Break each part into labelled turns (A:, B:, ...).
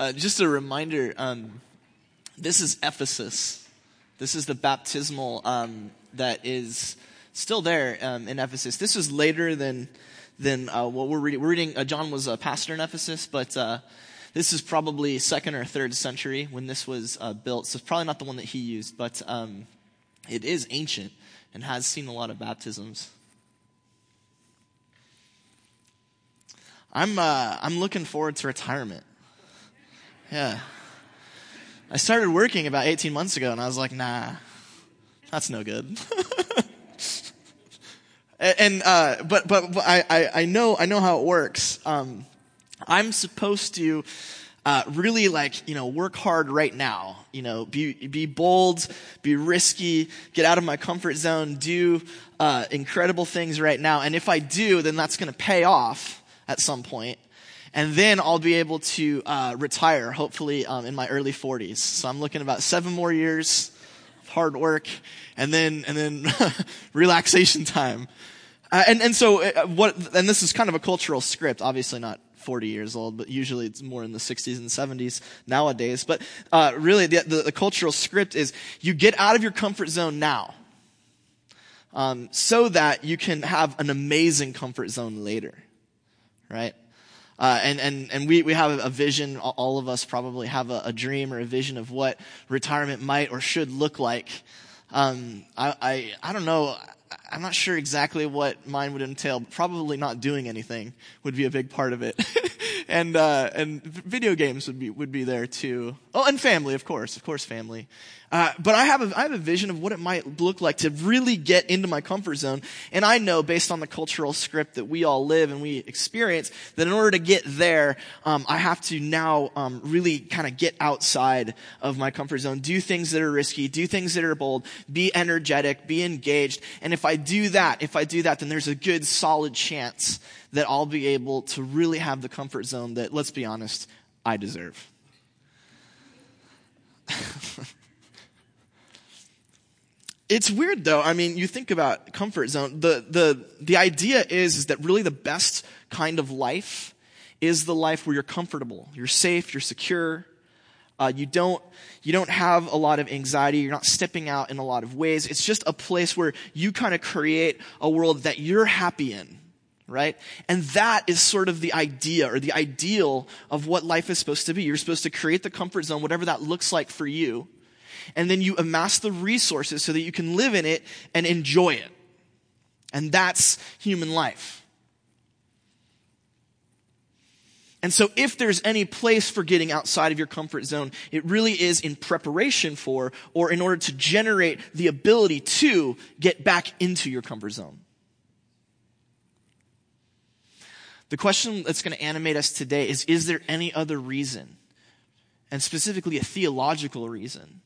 A: Uh, just a reminder um, this is Ephesus. This is the baptismal um, that is still there um, in Ephesus. This was later than, than uh, what we're reading. We're reading, uh, John was a pastor in Ephesus, but uh, this is probably second or third century when this was uh, built. So it's probably not the one that he used, but um, it is ancient and has seen a lot of baptisms. I'm, uh, I'm looking forward to retirement. Yeah. I started working about 18 months ago and I was like, nah, that's no good. and, uh, but, but, but I, I, know, I know how it works. Um, I'm supposed to, uh, really like, you know, work hard right now. You know, be, be bold, be risky, get out of my comfort zone, do, uh, incredible things right now. And if I do, then that's going to pay off at some point. And then I'll be able to uh, retire, hopefully um, in my early 40s. So I'm looking about seven more years of hard work, and then and then relaxation time. Uh, and and so uh, what? And this is kind of a cultural script. Obviously not 40 years old, but usually it's more in the 60s and 70s nowadays. But uh, really, the, the, the, cultural script is you get out of your comfort zone now, um, so that you can have an amazing comfort zone later right? Uh, and, and, and we, we have a vision, all of us probably have a, a dream or a vision of what retirement might or should look like. Um, I, I, I don't know. I'm not sure exactly what mine would entail. Probably not doing anything would be a big part of it. and, uh, and video games would be, would be there too. Oh, and family, of course, of course, family. Uh, but I have, a, I have a vision of what it might look like to really get into my comfort zone. And I know based on the cultural script that we all live and we experience that in order to get there, um, I have to now um, really kind of get outside of my comfort zone, do things that are risky, do things that are bold, be energetic, be engaged. And if I do that, if I do that, then there's a good solid chance that I'll be able to really have the comfort zone that, let's be honest, I deserve. It's weird though. I mean, you think about comfort zone. The, the, the idea is, is that really the best kind of life is the life where you're comfortable. You're safe, you're secure. Uh, you don't, you don't have a lot of anxiety. You're not stepping out in a lot of ways. It's just a place where you kind of create a world that you're happy in right? And that is sort of the idea or the ideal of what life is supposed to be. You're supposed to create the comfort zone, whatever that looks like for you and then you amass the resources so that you can live in it and enjoy it. And that's human life. And so if there's any place for getting outside of your comfort zone, it really is in preparation for or in order to generate the ability to get back into your comfort zone. The question that's going to animate us today is, is there any other reason? And specifically a theological reason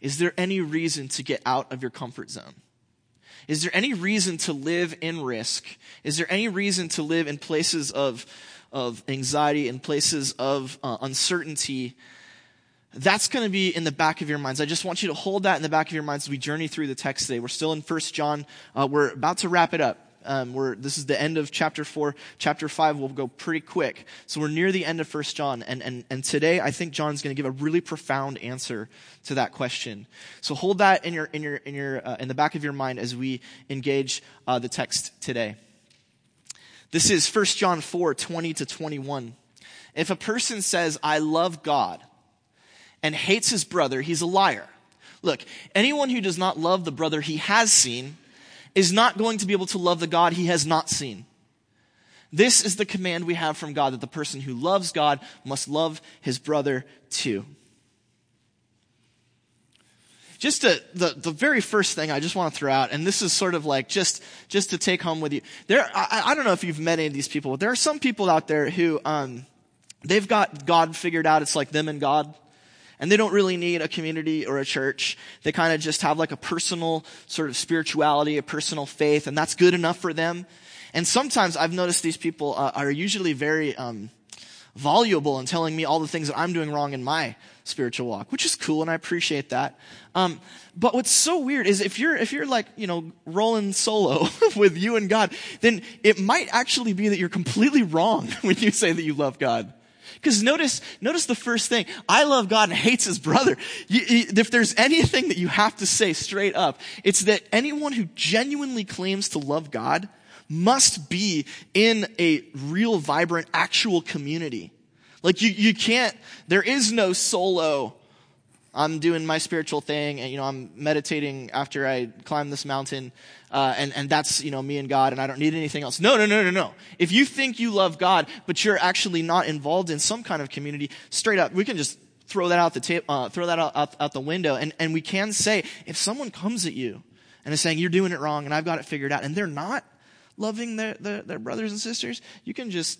A: is there any reason to get out of your comfort zone? Is there any reason to live in risk? Is there any reason to live in places of, of anxiety, in places of uh, uncertainty? That's going to be in the back of your minds. I just want you to hold that in the back of your minds as we journey through the text today. We're still in First John. Uh, we're about to wrap it up. Um, we're, this is the end of chapter 4. Chapter 5 will go pretty quick. So we're near the end of First John. And, and, and today, I think John's going to give a really profound answer to that question. So hold that in, your, in, your, in, your, uh, in the back of your mind as we engage uh, the text today. This is 1 John 4 20 to 21. If a person says, I love God, and hates his brother, he's a liar. Look, anyone who does not love the brother he has seen is not going to be able to love the God he has not seen. This is the command we have from God that the person who loves God must love his brother too. Just to, the, the very first thing I just want to throw out, and this is sort of like just, just to take home with you. There, I, I don't know if you've met any of these people, but there are some people out there who, um, they've got God figured out. It's like them and God and they don't really need a community or a church. They kind of just have like a personal sort of spirituality, a personal faith, and that's good enough for them. And sometimes I've noticed these people uh, are usually very um, voluble in telling me all the things that I'm doing wrong in my spiritual walk, which is cool, and I appreciate that. Um, but what's so weird is if you're if you're like you know rolling solo with you and God, then it might actually be that you're completely wrong when you say that you love God. Because notice, notice the first thing. I love God and hates his brother. You, you, if there's anything that you have to say straight up, it's that anyone who genuinely claims to love God must be in a real, vibrant, actual community. Like you, you can't, there is no solo, I'm doing my spiritual thing and, you know, I'm meditating after I climb this mountain uh, and, and that's, you know, me and God, and I don't need anything else. No, no, no, no, no. If you think you love God, but you're actually not involved in some kind of community, straight up, we can just throw that out the uh, throw that out, out, out the window, and, and we can say, if someone comes at you and is saying, you're doing it wrong, and I've got it figured out, and they're not loving their, their, their brothers and sisters, you can just,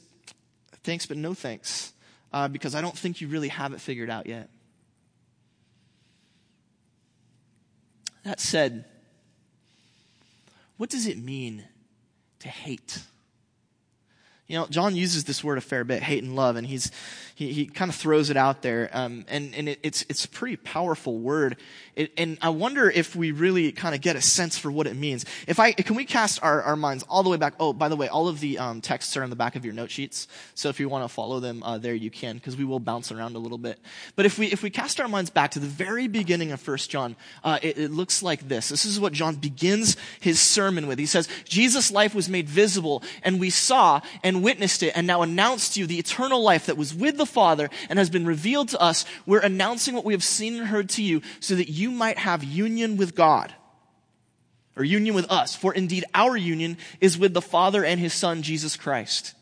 A: thanks, but no thanks, uh, because I don't think you really have it figured out yet. That said, what does it mean to hate? You know, John uses this word a fair bit, hate and love, and he's, he, he kind of throws it out there. Um, and, and it, it's, it's a pretty powerful word. It, and I wonder if we really kind of get a sense for what it means. If I, can we cast our, our minds all the way back? Oh, by the way, all of the, um, texts are on the back of your note sheets. So if you want to follow them, uh, there you can, because we will bounce around a little bit. But if we, if we cast our minds back to the very beginning of First John, uh, it, it looks like this. This is what John begins his sermon with. He says, Jesus' life was made visible, and we saw and witnessed it, and now announced to you the eternal life that was with the Father and has been revealed to us. We're announcing what we have seen and heard to you so that you might have union with God or union with us. For indeed our union is with the Father and his Son, Jesus Christ.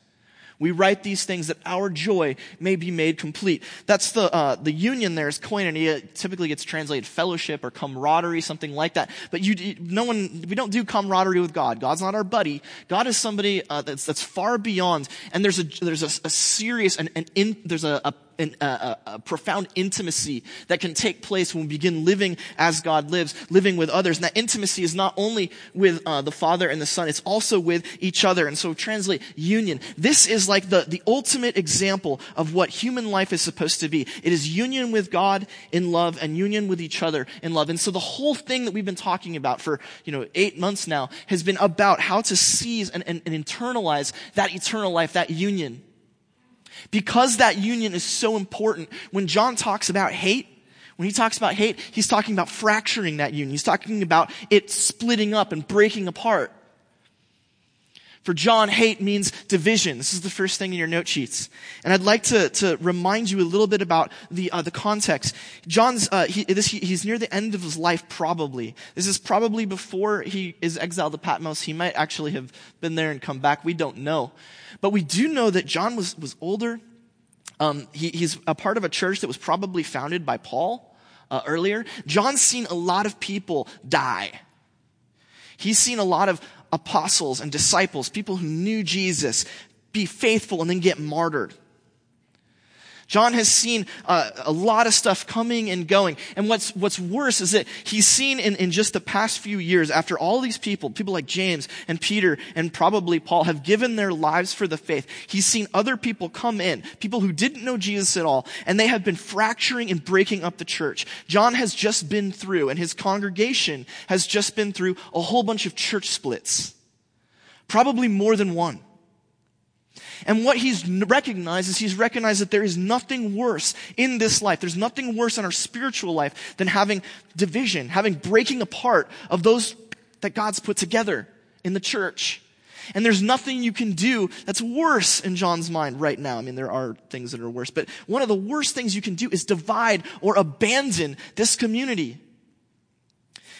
A: We write these things that our joy may be made complete. That's the, uh, the union there is koinonia. It typically gets translated fellowship or camaraderie, something like that. But you, no one, we don't do camaraderie with God. God's not our buddy. God is somebody, uh, that's, that's far beyond. And there's a, there's a, a serious, and, an in, there's a, a an, a, a, profound intimacy that can take place when we begin living as God lives, living with others. And that intimacy is not only with uh, the Father and the Son, it's also with each other. And so translate union. This is like the, the ultimate example of what human life is supposed to be. It is union with God in love and union with each other in love. And so the whole thing that we've been talking about for, you know, eight months now has been about how to seize and, and, and internalize that eternal life, that union. Because that union is so important, when John talks about hate, when he talks about hate, he's talking about fracturing that union. He's talking about it splitting up and breaking apart. For John, hate means division. This is the first thing in your note sheets. And I'd like to, to remind you a little bit about the, uh, the context. John's, uh, he, this, he, he's near the end of his life, probably. This is probably before he is exiled to Patmos. He might actually have been there and come back. We don't know. But we do know that John was, was older. Um, he, he's a part of a church that was probably founded by Paul uh, earlier. John's seen a lot of people die. He's seen a lot of apostles and disciples, people who knew Jesus, be faithful and then get martyred. John has seen uh, a lot of stuff coming and going. And what's, what's worse is that he's seen in, in just the past few years, after all these people, people like James and Peter and probably Paul have given their lives for the faith, he's seen other people come in, people who didn't know Jesus at all, and they have been fracturing and breaking up the church. John has just been through, and his congregation has just been through a whole bunch of church splits. Probably more than one. And what he's recognized is he's recognized that there is nothing worse in this life. There's nothing worse in our spiritual life than having division, having breaking apart of those that God's put together in the church. And there's nothing you can do that's worse in John's mind right now. I mean, there are things that are worse, but one of the worst things you can do is divide or abandon this community.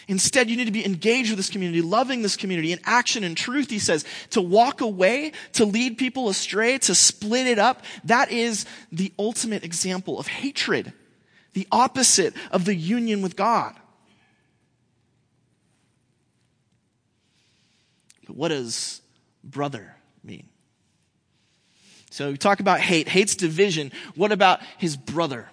A: Instead, you need to be engaged with this community, loving this community in action and truth, he says. To walk away, to lead people astray, to split it up, that is the ultimate example of hatred. The opposite of the union with God. But what does brother mean? So we talk about hate. Hate's division. What about his brother?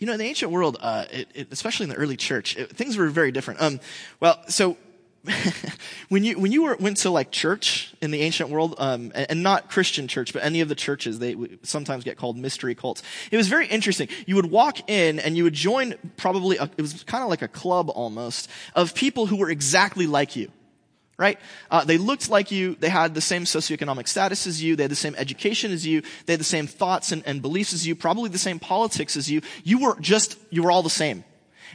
A: You know, in the ancient world, uh, it, it, especially in the early church, it, things were very different. Um, well, so when you when you were, went to like church in the ancient world, um, and, and, not Christian church, but any of the churches, they sometimes get called mystery cults. It was very interesting. You would walk in and you would join probably a, it was kind of like a club almost of people who were exactly like you right? Uh, they looked like you. They had the same socioeconomic status as you. They had the same education as you. They had the same thoughts and, and beliefs as you. Probably the same politics as you. You were just, you were all the same.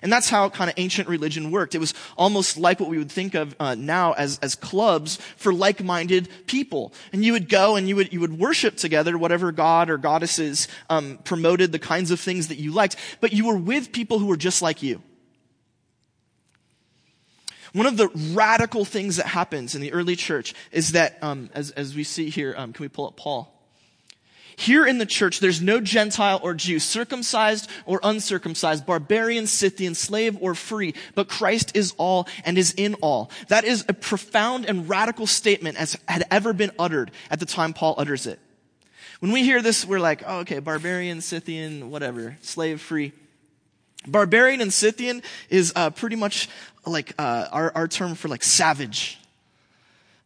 A: And that's how kind of ancient religion worked. It was almost like what we would think of uh, now as, as clubs for like-minded people. And you would go and you would, you would worship together whatever god or goddesses um, promoted the kinds of things that you liked. But you were with people who were just like you. One of the radical things that happens in the early church is that, um, as, as we see here, um, can we pull up Paul? Here in the church, there's no Gentile or Jew, circumcised or uncircumcised, barbarian, Scythian, slave or free, but Christ is all and is in all. That is a profound and radical statement as had ever been uttered at the time Paul utters it. When we hear this, we're like, oh, okay, barbarian, Scythian, whatever, slave, free. Barbarian and Scythian is uh, pretty much like uh, our, our term for like savage.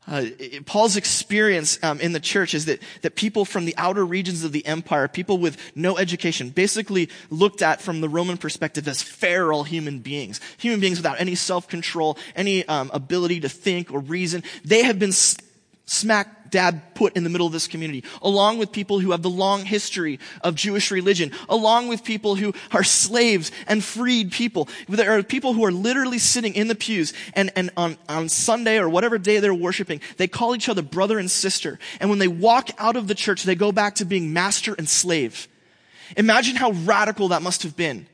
A: Uh, Paul's experience um, in the church is that, that people from the outer regions of the empire, people with no education, basically looked at from the Roman perspective as feral human beings. Human beings without any self-control, any um, ability to think or reason. They have been smack dab put in the middle of this community, along with people who have the long history of Jewish religion, along with people who are slaves and freed people. There are people who are literally sitting in the pews and, and on, on Sunday or whatever day they're worshiping, they call each other brother and sister. And when they walk out of the church, they go back to being master and slave. Imagine how radical that must have been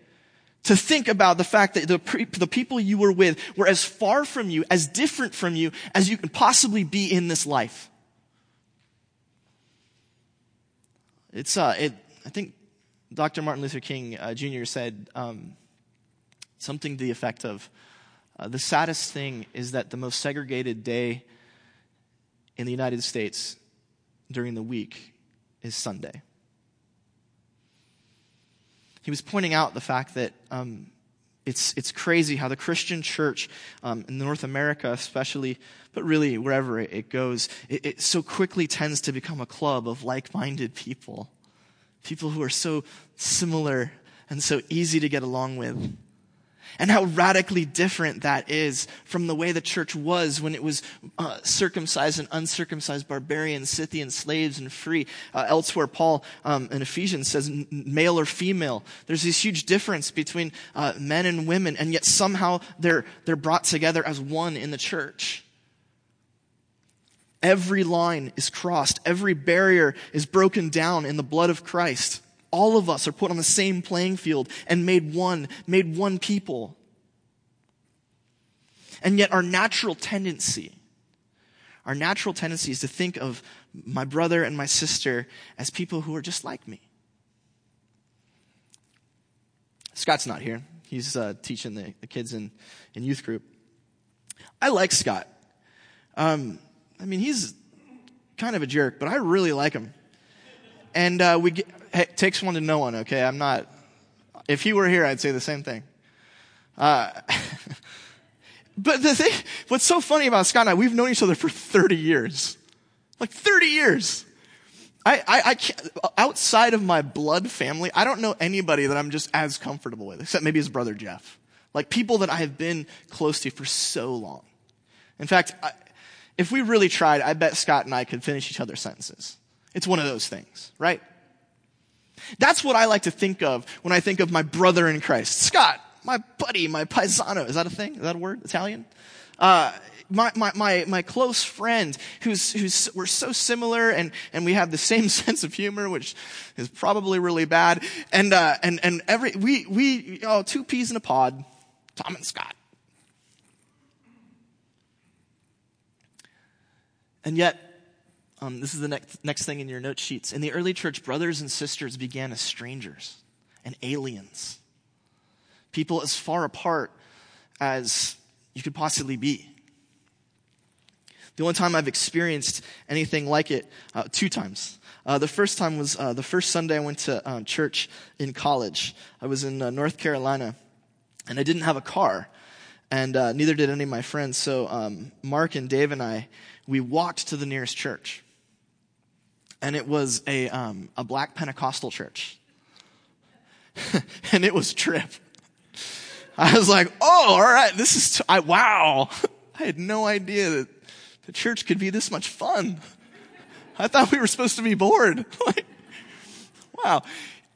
A: to think about the fact that the, pre- the people you were with were as far from you, as different from you as you can possibly be in this life. It's, uh, it, I think Dr. Martin Luther King uh, Jr. said um, something to the effect of uh, the saddest thing is that the most segregated day in the United States during the week is Sunday he was pointing out the fact that um, it's, it's crazy how the Christian church um, in North America, especially, but really wherever it, goes, it, it so quickly tends to become a club of like minded people. People who are so similar and so easy to get along with and how radically different that is from the way the church was when it was uh, circumcised and uncircumcised barbarians, Scythian slaves, and free. Uh, elsewhere, Paul um, in Ephesians says male or female. There's this huge difference between uh, men and women, and yet somehow they're, they're brought together as one in the church. Every line is crossed. Every barrier is broken down in the blood of Christ all of us are put on the same playing field and made one, made one people. And yet our natural tendency, our natural tendency is to think of my brother and my sister as people who are just like me. Scott's not here. He's uh, teaching the, the, kids in, in youth group. I like Scott. Um, I mean, he's kind of a jerk, but I really like him. And uh, we get, takes one to know one, okay? I'm not, if he were here, I'd say the same thing. Uh, but the thing, what's so funny about Scott and I, we've known each other for 30 years. Like 30 years. I, I, I can't, outside of my blood family, I don't know anybody that I'm just as comfortable with, except maybe his brother Jeff. Like people that I have been close to for so long. In fact, I, if we really tried, I bet Scott and I could finish each other's sentences. It's one of those things, right? That's what I like to think of when I think of my brother in Christ. Scott, my buddy, my paisano. Is that a thing? Is that a word? Italian? Uh, my, my, my, my close friend who's, who's, we're so similar and, and we have the same sense of humor, which is probably really bad. And, uh, and, and every, we, we, oh, two peas in a pod, Tom and Scott. And yet, um, this is the next, next thing in your note sheets. In the early church, brothers and sisters began as strangers and aliens, people as far apart as you could possibly be. The only time I've experienced anything like it, uh, two times. Uh, the first time was uh, the first Sunday I went to uh, church in college. I was in uh, North Carolina, and I didn't have a car, and uh, neither did any of my friends. So um, Mark and Dave and I, we walked to the nearest church and it was a, um, a black Pentecostal church. and it was trip. I was like, oh, all right, this is, t- I, wow. I had no idea that the church could be this much fun. I thought we were supposed to be bored. like, wow.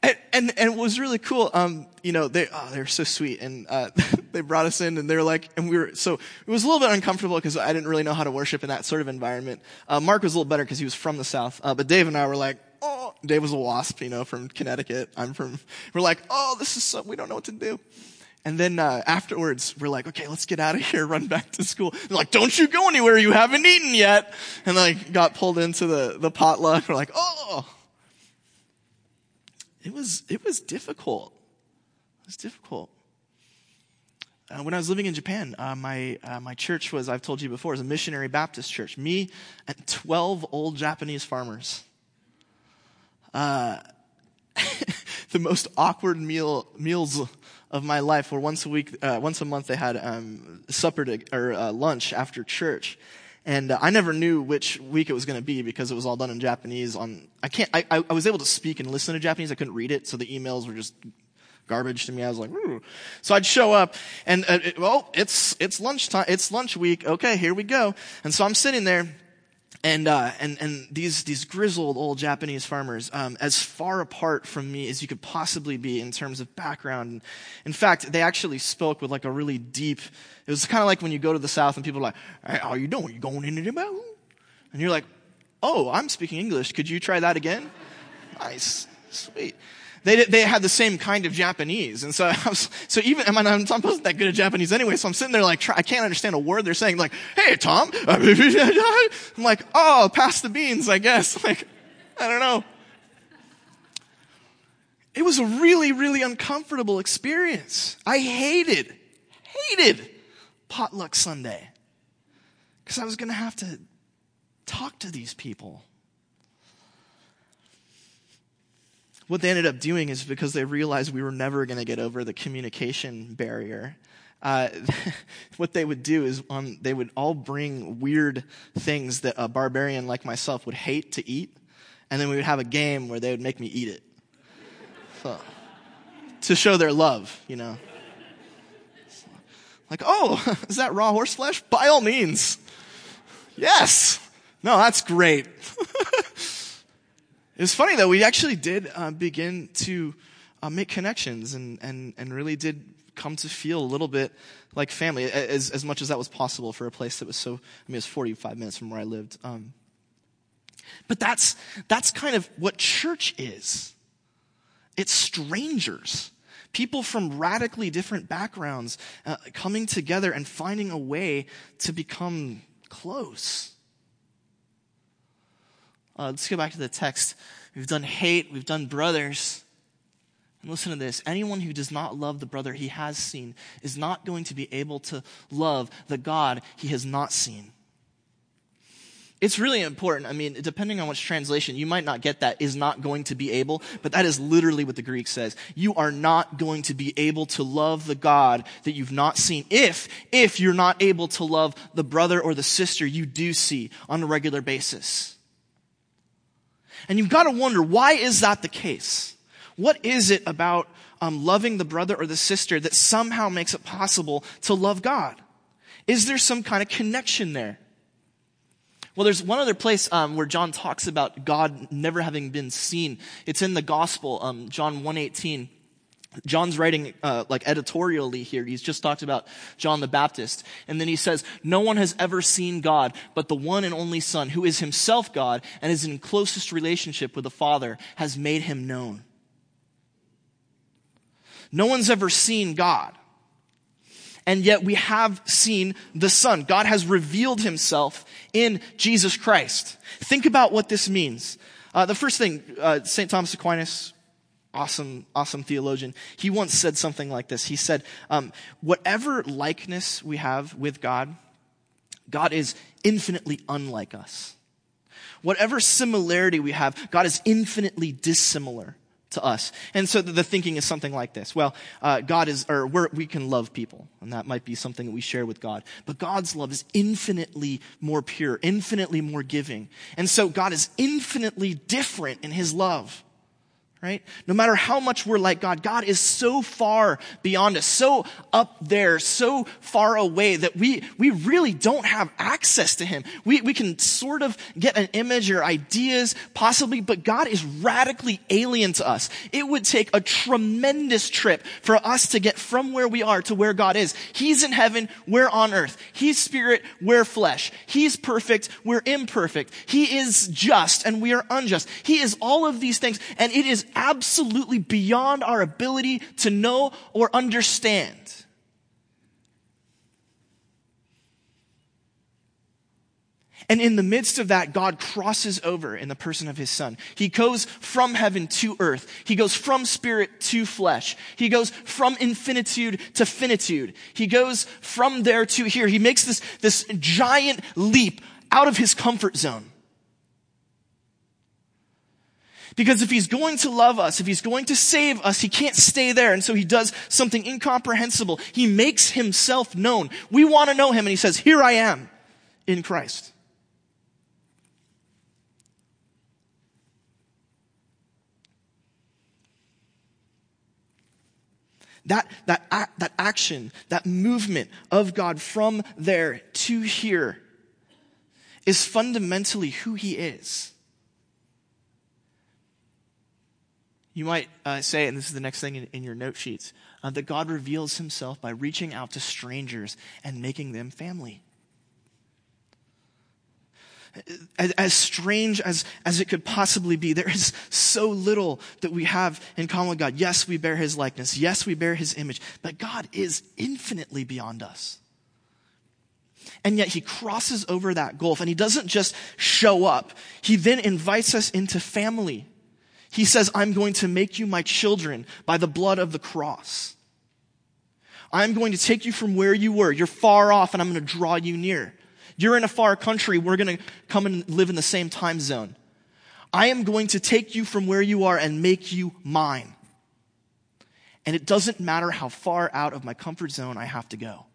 A: And, and, and, it was really cool. Um, you know, they, oh, they were so sweet. And, uh, they brought us in and they were like, and we were, so it was a little bit uncomfortable because I didn't really know how to worship in that sort of environment. Uh, Mark was a little better because he was from the South. Uh, but Dave and I were like, oh, Dave was a wasp, you know, from Connecticut. I'm from, we're like, oh, this is so, we don't know what to do. And then uh, afterwards, we're like, okay, let's get out of here, run back to school. They're like, don't you go anywhere, you haven't eaten yet. And like got pulled into the, the potluck. We're like, oh. It was, it was difficult. It was difficult. Uh, when I was living in Japan, uh, my, uh, my church was, I've told you before, was a missionary Baptist church. Me and 12 old Japanese farmers. Uh, the most awkward meal, meals of my life where once a week, uh, once a month they had um, supper to, or uh, lunch after church. And uh, I never knew which week it was going to be because it was all done in Japanese. On I can't. I, I was able to speak and listen to Japanese. I couldn't read it, so the emails were just garbage to me. I was like, Ooh. so I'd show up and uh, it, well, it's it's lunchtime. It's lunch week. Okay, here we go. And so I'm sitting there and uh, and and these these grizzled old Japanese farmers, um, as far apart from me as you could possibly be in terms of background. In fact, they actually spoke with like a really deep. It was kind of like when you go to the South and people are like, hey, "How you doing? You going into the mountain?" And you're like, "Oh, I'm speaking English. Could you try that again?" nice, sweet they, they had the same kind of Japanese. And so I was, so even, I mean, I'm, I wasn't that good at Japanese anyway, so I'm sitting there like, try, I can't understand a word they're saying, like, hey, Tom. I'm like, oh, pass the beans, I guess. Like, I don't know. It was a really, really uncomfortable experience. I hated, hated potluck Sunday because I was going to have to talk to these people. What they ended up doing is because they realized we were never going to get over the communication barrier. Uh, what they would do is um, they would all bring weird things that a barbarian like myself would hate to eat, and then we would have a game where they would make me eat it. So, to show their love, you know. Like, oh, is that raw horse flesh? By all means. Yes. No, that's great. It's funny though, we actually did uh, begin to uh, make connections and, and, and really did come to feel a little bit like family, as, as much as that was possible for a place that was so, I mean, it was 45 minutes from where I lived. Um, but that's, that's kind of what church is. It's strangers. People from radically different backgrounds uh, coming together and finding a way to become close. Uh, let's go back to the text. We've done hate, we've done brothers. And listen to this anyone who does not love the brother he has seen is not going to be able to love the God he has not seen. It's really important. I mean, depending on which translation, you might not get that is not going to be able, but that is literally what the Greek says. You are not going to be able to love the God that you've not seen if, if you're not able to love the brother or the sister you do see on a regular basis. And you've got to wonder, why is that the case? What is it about um, loving the brother or the sister that somehow makes it possible to love God? Is there some kind of connection there? Well, there's one other place um, where John talks about God never having been seen. It's in the Gospel, um, John 118. John's writing uh, like editorially here. He's just talked about John the Baptist. And then he says, No one has ever seen God, but the one and only Son, who is himself God and is in closest relationship with the Father, has made him known. No one's ever seen God. And yet we have seen the Son. God has revealed himself in Jesus Christ. Think about what this means. Uh, the first thing, uh, St. Thomas Aquinas, awesome, awesome theologian. He once said something like this. He said, um, whatever likeness we have with God, God is infinitely unlike us. Whatever similarity we have, God is infinitely dissimilar to us. And so the thinking is something like this. Well, uh, God is, or we can love people, and that might be something that we share with God. But God's love is infinitely more pure, infinitely more giving. And so God is infinitely different in his love right? No matter how much we're like God, God is so far beyond us, so up there, so far away that we, we really don't have access to Him. We, we can sort of get an image or ideas, possibly, but God is radically alien to us. It would take a tremendous trip for us to get from where we are to where God is. He's in heaven, we're on earth. He's spirit, we're flesh. He's perfect, we're imperfect. He is just and we are unjust. He is all of these things, and it is absolutely beyond our ability to know or understand. And in the midst of that, God crosses over in the person of his son. He goes from heaven to earth. He goes from spirit to flesh. He goes from infinitude to finitude. He goes from there to here. He makes this, this giant leap out of his comfort zone. Because if he's going to love us, if he's going to save us, he can't stay there. And so he does something incomprehensible. He makes himself known. We want to know him and he says, here I am in Christ. That, that, that action, that movement of God from there to here is fundamentally who he is. You might uh, say, and this is the next thing in, in your note sheets, uh, that God reveals himself by reaching out to strangers and making them family. As, as, strange as, as it could possibly be, there is so little that we have in common with God. Yes, we bear his likeness. Yes, we bear his image, but God is infinitely beyond us. And yet he crosses over that gulf and he doesn't just show up. He then invites us into family he says, I'm going to make you my children by the blood of the cross. I'm going to take you from where you were. You're far off and I'm going to draw you near. You're in a far country. We're going to come and live in the same time zone. I am going to take you from where you are and make you mine. And it doesn't matter how far out of my comfort zone I have to go.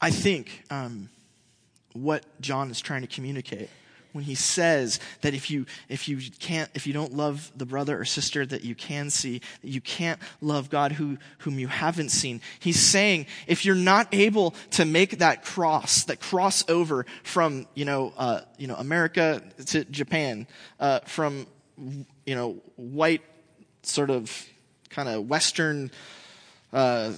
A: I think um, what John is trying to communicate when he says that if you if you can't if you don't love the brother or sister that you can see that you can't love god who whom you haven't seen he's saying if you're not able to make that cross that cross over from you know uh, you know america to japan uh, from you know white sort of kind of western uh,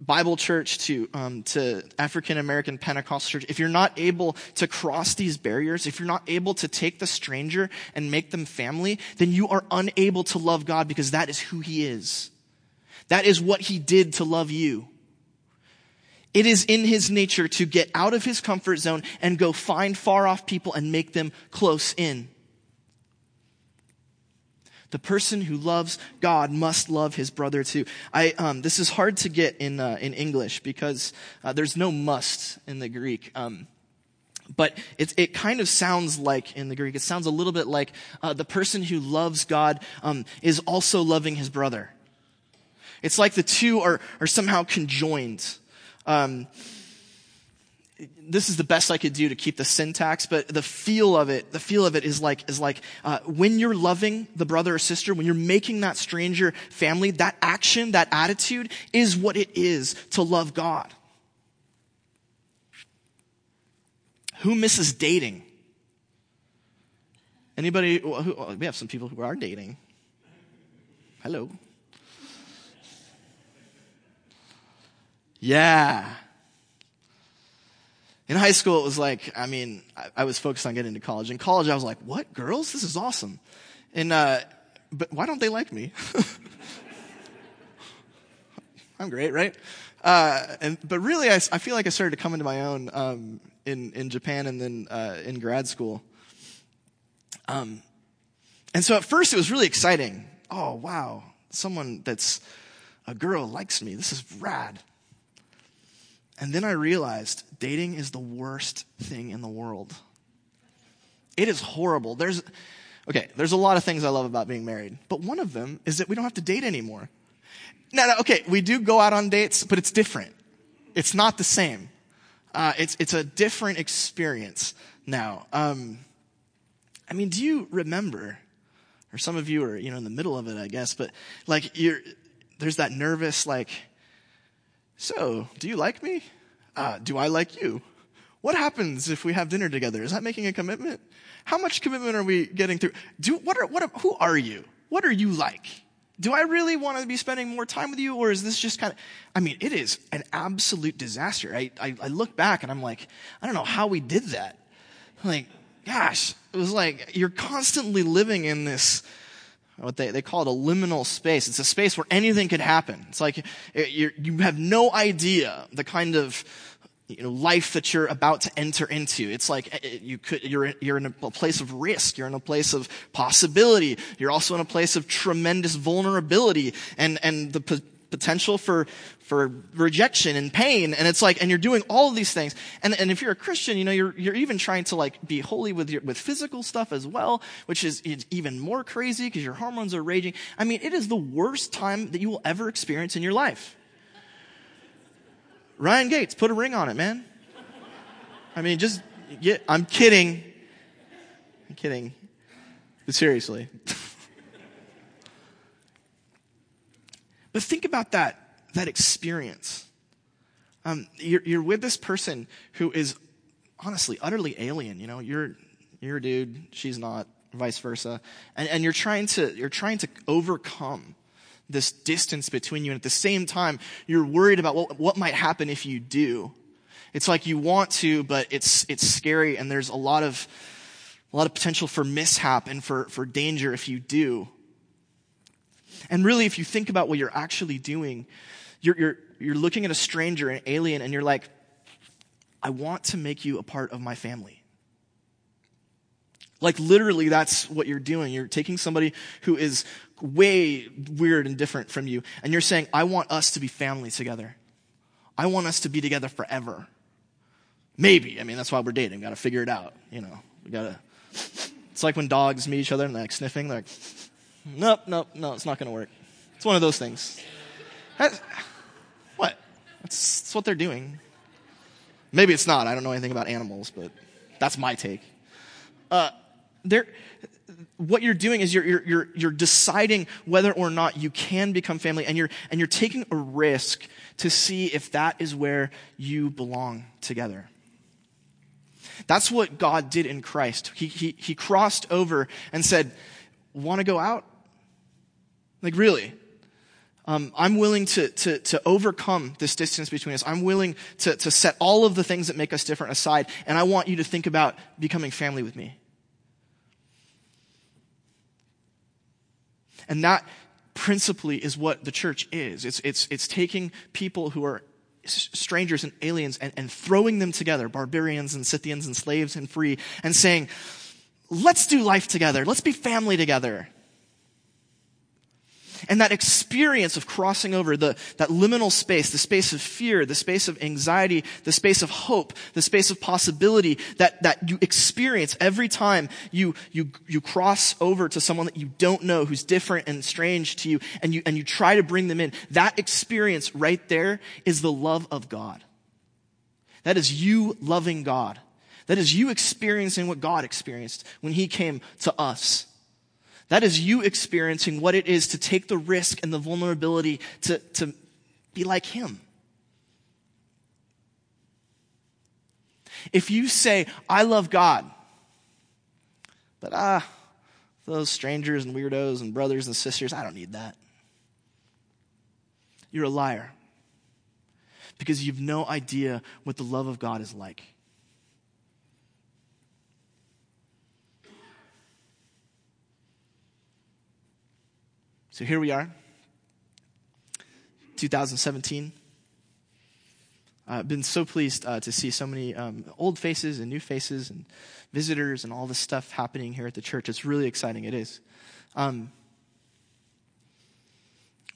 A: Bible church to, um, to African American Pentecostal church, if you're not able to cross these barriers, if you're not able to take the stranger and make them family, then you are unable to love God because that is who He is. That is what He did to love you. It is in His nature to get out of His comfort zone and go find far off people and make them close in. The person who loves God must love his brother too. I, um, this is hard to get in, uh, in English because uh, there's no must in the Greek. Um, but it, it kind of sounds like in the Greek, it sounds a little bit like uh, the person who loves God um, is also loving his brother. It's like the two are, are somehow conjoined. Um, this is the best I could do to keep the syntax, but the feel of it, the feel of it is like, is like, uh, when you're loving the brother or sister, when you're making that stranger family, that action, that attitude is what it is to love God. Who misses dating? Anybody, who, we have some people who are dating. Hello. Yeah. In high school, it was like, I mean, I, I, was focused on getting to college. In college, I was like, what? Girls? This is awesome. And, uh, but why don't they like me? I'm great, right? Uh, and, but really, I, I, feel like I started to come into my own, um, in, in Japan and then, uh, in grad school. Um, and so at first it was really exciting. Oh, wow. Someone that's a girl likes me. This is rad. And then I realized dating is the worst thing in the world. It is horrible. There's, okay, there's a lot of things I love about being married, but one of them is that we don't have to date anymore. Now, no, okay, we do go out on dates, but it's different. It's not the same. Uh, it's, it's a different experience now. Um, I mean, do you remember, or some of you are, you know, in the middle of it, I guess, but like you're, there's that nervous, like, so, do you like me? Uh, do I like you? What happens if we have dinner together? Is that making a commitment? How much commitment are we getting through? Do, what are, what are, who are you? What are you like? do I really want to be spending more time with you, or is this just kind of, I mean, it is an absolute disaster. I, I, I, look back and I'm like, I don't know how we did that. Like, gosh, it was like you're constantly living in this, what they, they call it a liminal space. It's a space where anything could happen. It's like you you have no idea the kind of you know, life that you're about to enter into. It's like eh, eh, you could, you're, you're in a place of risk. You're in a place of possibility. You're also in a place of tremendous vulnerability and, and the potential for, for rejection and pain. And it's like, and you're doing all of these things. And, and if you're a Christian, you know, you're, you're even trying to like be holy with your, with physical stuff as well, which is even more crazy because your hormones are raging. I mean, it is the worst time that you will ever experience in your life. Ryan Gates, put a ring on it, man. I mean, just, yeah, I'm kidding. I'm kidding. But seriously. but think about that, that experience. Um, you're, you're with this person who is honestly utterly alien. You know, you're, you're a dude, she's not, vice versa. And, and you're trying to, you're trying to overcome this distance between you. And at the same time, you're worried about what, what might happen if you do. It's like you want to, but it's, it's scary and there's a lot of, a lot of potential for mishap and for, for danger if you do. And really, if you think about what you're actually doing, you're, you're, you're looking at a stranger, an alien, and you're like, I want to make you a part of my family. Like literally, that's what you're doing. You're taking somebody who is way weird and different from you, and you're saying, I want us to be family together. I want us to be together forever. Maybe. I mean, that's why we're dating. Got to figure it out. You know, we got to. It's like when dogs meet each other and they're like sniffing. They're like, nope, nope, no, it's not going to work. It's one of those things. That's, what? That's, that's what they're doing. Maybe it's not. I don't know anything about animals, but that's my take. Uh, there, what you're doing is you're, you're, you're, deciding whether or not you can become family and you're, and you're taking a risk to see if that is where you belong together. That's what God did in Christ. He, he, he crossed over and said, want to go out? Like really? Um, I'm willing to, to, to overcome this distance between us. I'm willing to, to set all of the things that make us different aside, and I want you to think about becoming family with me. And that principally is what the church is. It's, it's, it's taking people who are strangers and aliens and, and throwing them together, barbarians and Scythians and slaves and free, and saying, let's do life together. Let's be family together. And that experience of crossing over the, that liminal space, the space of fear, the space of anxiety, the space of hope, the space of possibility that, that you experience every time you, you, you cross over to someone that you don't know who's different and strange to you and you, and you try to bring them in. That experience right there is the love of God. That is you loving God. That is you experiencing what God experienced when He came to us. That is you experiencing what it is to take the risk and the vulnerability to, to be like Him. If you say, I love God, but ah, those strangers and weirdos and brothers and sisters, I don't need that. You're a liar because you've no idea what the love of God is like. So here we are, 2017. I've uh, been so pleased uh, to see so many um, old faces and new faces and visitors and all this stuff happening here at the church. It's really exciting. It is. Um,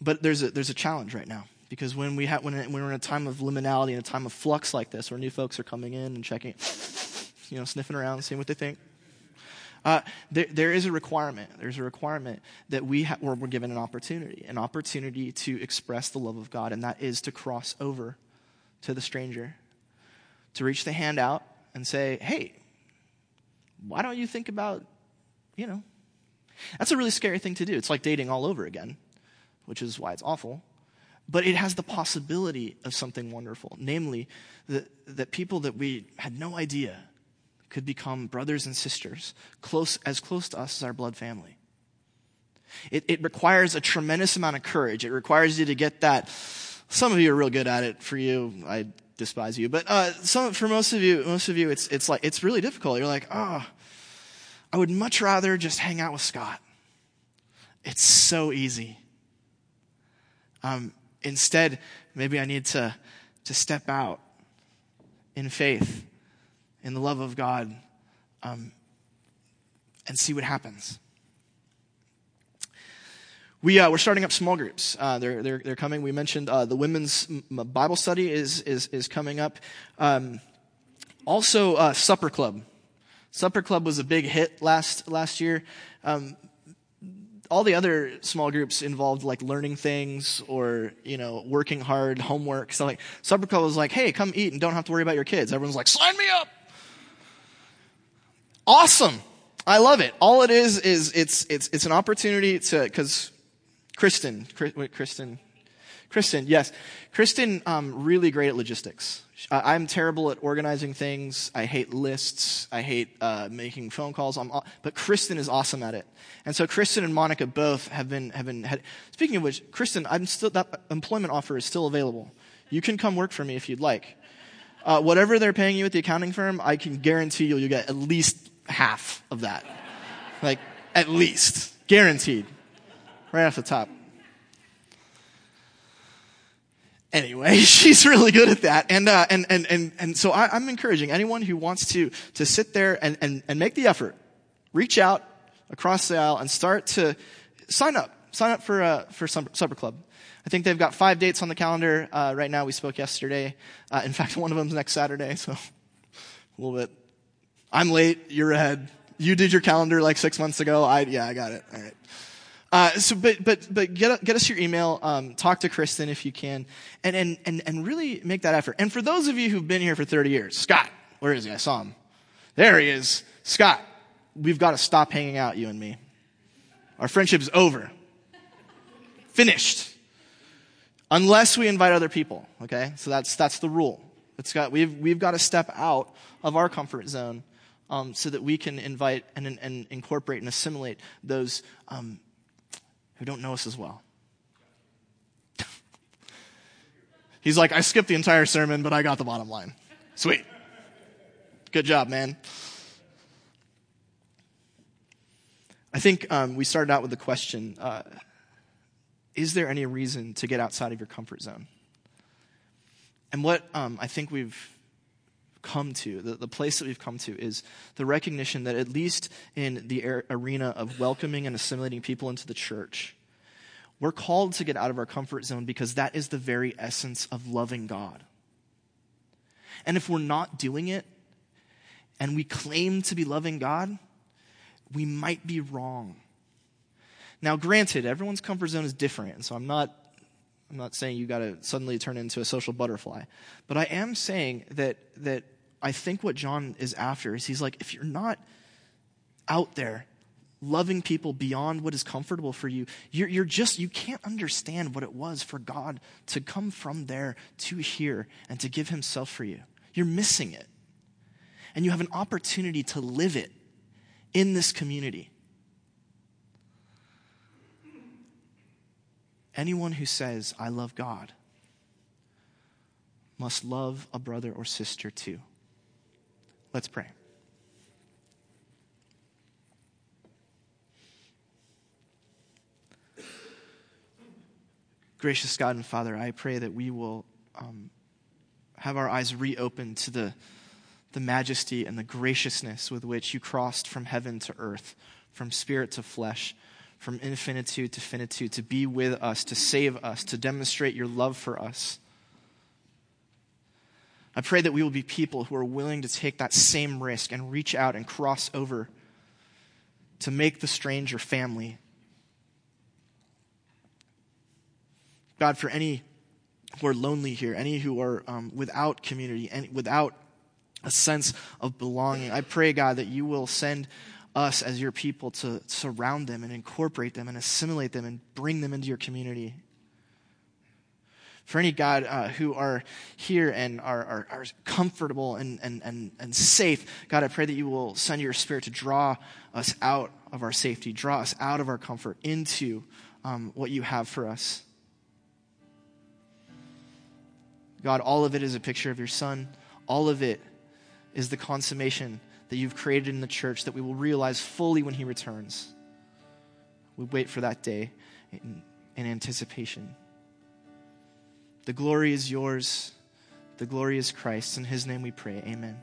A: but there's a, there's a challenge right now because when, we ha- when, when we're in a time of liminality and a time of flux like this, where new folks are coming in and checking, you know, sniffing around, seeing what they think, Uh, there, there is a requirement. There's a requirement that we ha- we're given an opportunity, an opportunity to express the love of God, and that is to cross over to the stranger, to reach the hand out and say, hey, why don't you think about, you know, that's a really scary thing to do. It's like dating all over again, which is why it's awful. But it has the possibility of something wonderful, namely that, that people that we had no idea could become brothers and sisters, close, as close to us as our blood family. It, it requires a tremendous amount of courage. It requires you to get that. Some of you are real good at it. For you, I despise you. But uh, some, for most of you, most of you, it's, it's like it's really difficult. You're like, oh, I would much rather just hang out with Scott. It's so easy. Um, instead, maybe I need to, to step out in faith, in the love of God, um, and see what happens. We, uh, we're starting up small groups. Uh, they're, they're, they're coming. We mentioned uh, the women's Bible study is, is, is coming up. Um, also, uh, Supper Club. Supper Club was a big hit last, last year. Um, all the other small groups involved like learning things or, you know, working hard, homework. So like Supper Club was like, hey, come eat and don't have to worry about your kids. Everyone's like, sign me up. Awesome. I love it. All it is, is it's, it's, it's an opportunity to, cause Kristen, Kristen, Kristen, yes. Kristen, um, really great at logistics. I'm terrible at organizing things. I hate lists. I hate uh, making phone calls. I'm, but Kristen is awesome at it. And so Kristen and Monica both have been have been. Had, speaking of which, Kristen, I'm still that employment offer is still available. You can come work for me if you'd like. Uh, whatever they're paying you at the accounting firm, I can guarantee you you'll get at least half of that. like at least guaranteed, right off the top. anyway, she's really good at that. And, uh, and, and, and, and so I, am encouraging anyone who wants to, to sit there and, and, and make the effort, reach out across the aisle and start to sign up. Sign up for, uh, for Supper Club. I think they've got five dates on the calendar uh, right now. We spoke yesterday. Uh, in fact, one of them's next Saturday, so a little bit. I'm late. You're ahead. You did your calendar like six months ago. I yeah, I got it. All right. Uh, so, but, but, but get, get us your email, um, talk to Kristen if you can, and, and, and, and really make that effort. And for those of you who've been here for 30 years, Scott, where is he? I saw him. There he is. Scott, we've got to stop hanging out, you and me. Our friendship's over. Finished. Unless we invite other people, okay? So that's, that's the rule. It's got, we've, we've got to step out of our comfort zone um, so that we can invite and, and incorporate and assimilate those um, who don't know us as well. He's like, I skipped the entire sermon, but I got the bottom line. Sweet. Good job, man. I think um, we started out with the question uh, Is there any reason to get outside of your comfort zone? And what um, I think we've come to, the, the place that we've come to, is the recognition that at least in the arena of welcoming and assimilating people into the church, we're called to get out of our comfort zone because that is the very essence of loving God. And if we're not doing it, and we claim to be loving God, we might be wrong. Now, granted, everyone's comfort zone is different, so I'm not I'm not saying you got to suddenly turn into a social butterfly, but I am saying that that I think what John is after is he's like, if you're not out there loving people beyond what is comfortable for you, you're, you're just, you can't understand what it was for God to come from there to here and to give himself for you. You're missing it. And you have an opportunity to live it in this community. Anyone who says, I love God, must love a brother or sister too. Let's pray. Gracious God and Father, I pray that we will um, have our eyes reopened to the, the majesty and the graciousness with which you crossed from heaven to earth, from spirit to flesh, from infinitude to finitude, to be with us, to save us, to demonstrate your love for us. I pray that we will be people who are willing to take that same risk and reach out and cross over to make the stranger family. God, for any who are lonely here, any who are um, without community, and without a sense of belonging, I pray, God, that you will send us as your people to surround them and incorporate them and assimilate them and bring them into your community. For any, God, uh, who are here and are, are, are comfortable and, and, and, and safe, God, I pray that you will send your spirit to draw us out of our safety, draw us out of our comfort into um, what you have for us. God, all of it is a picture of your Son. All of it is the consummation that you've created in the church that we will realize fully when He returns. We wait for that day in, in anticipation. The glory is yours. The glory is Christ. In His name we pray. Amen.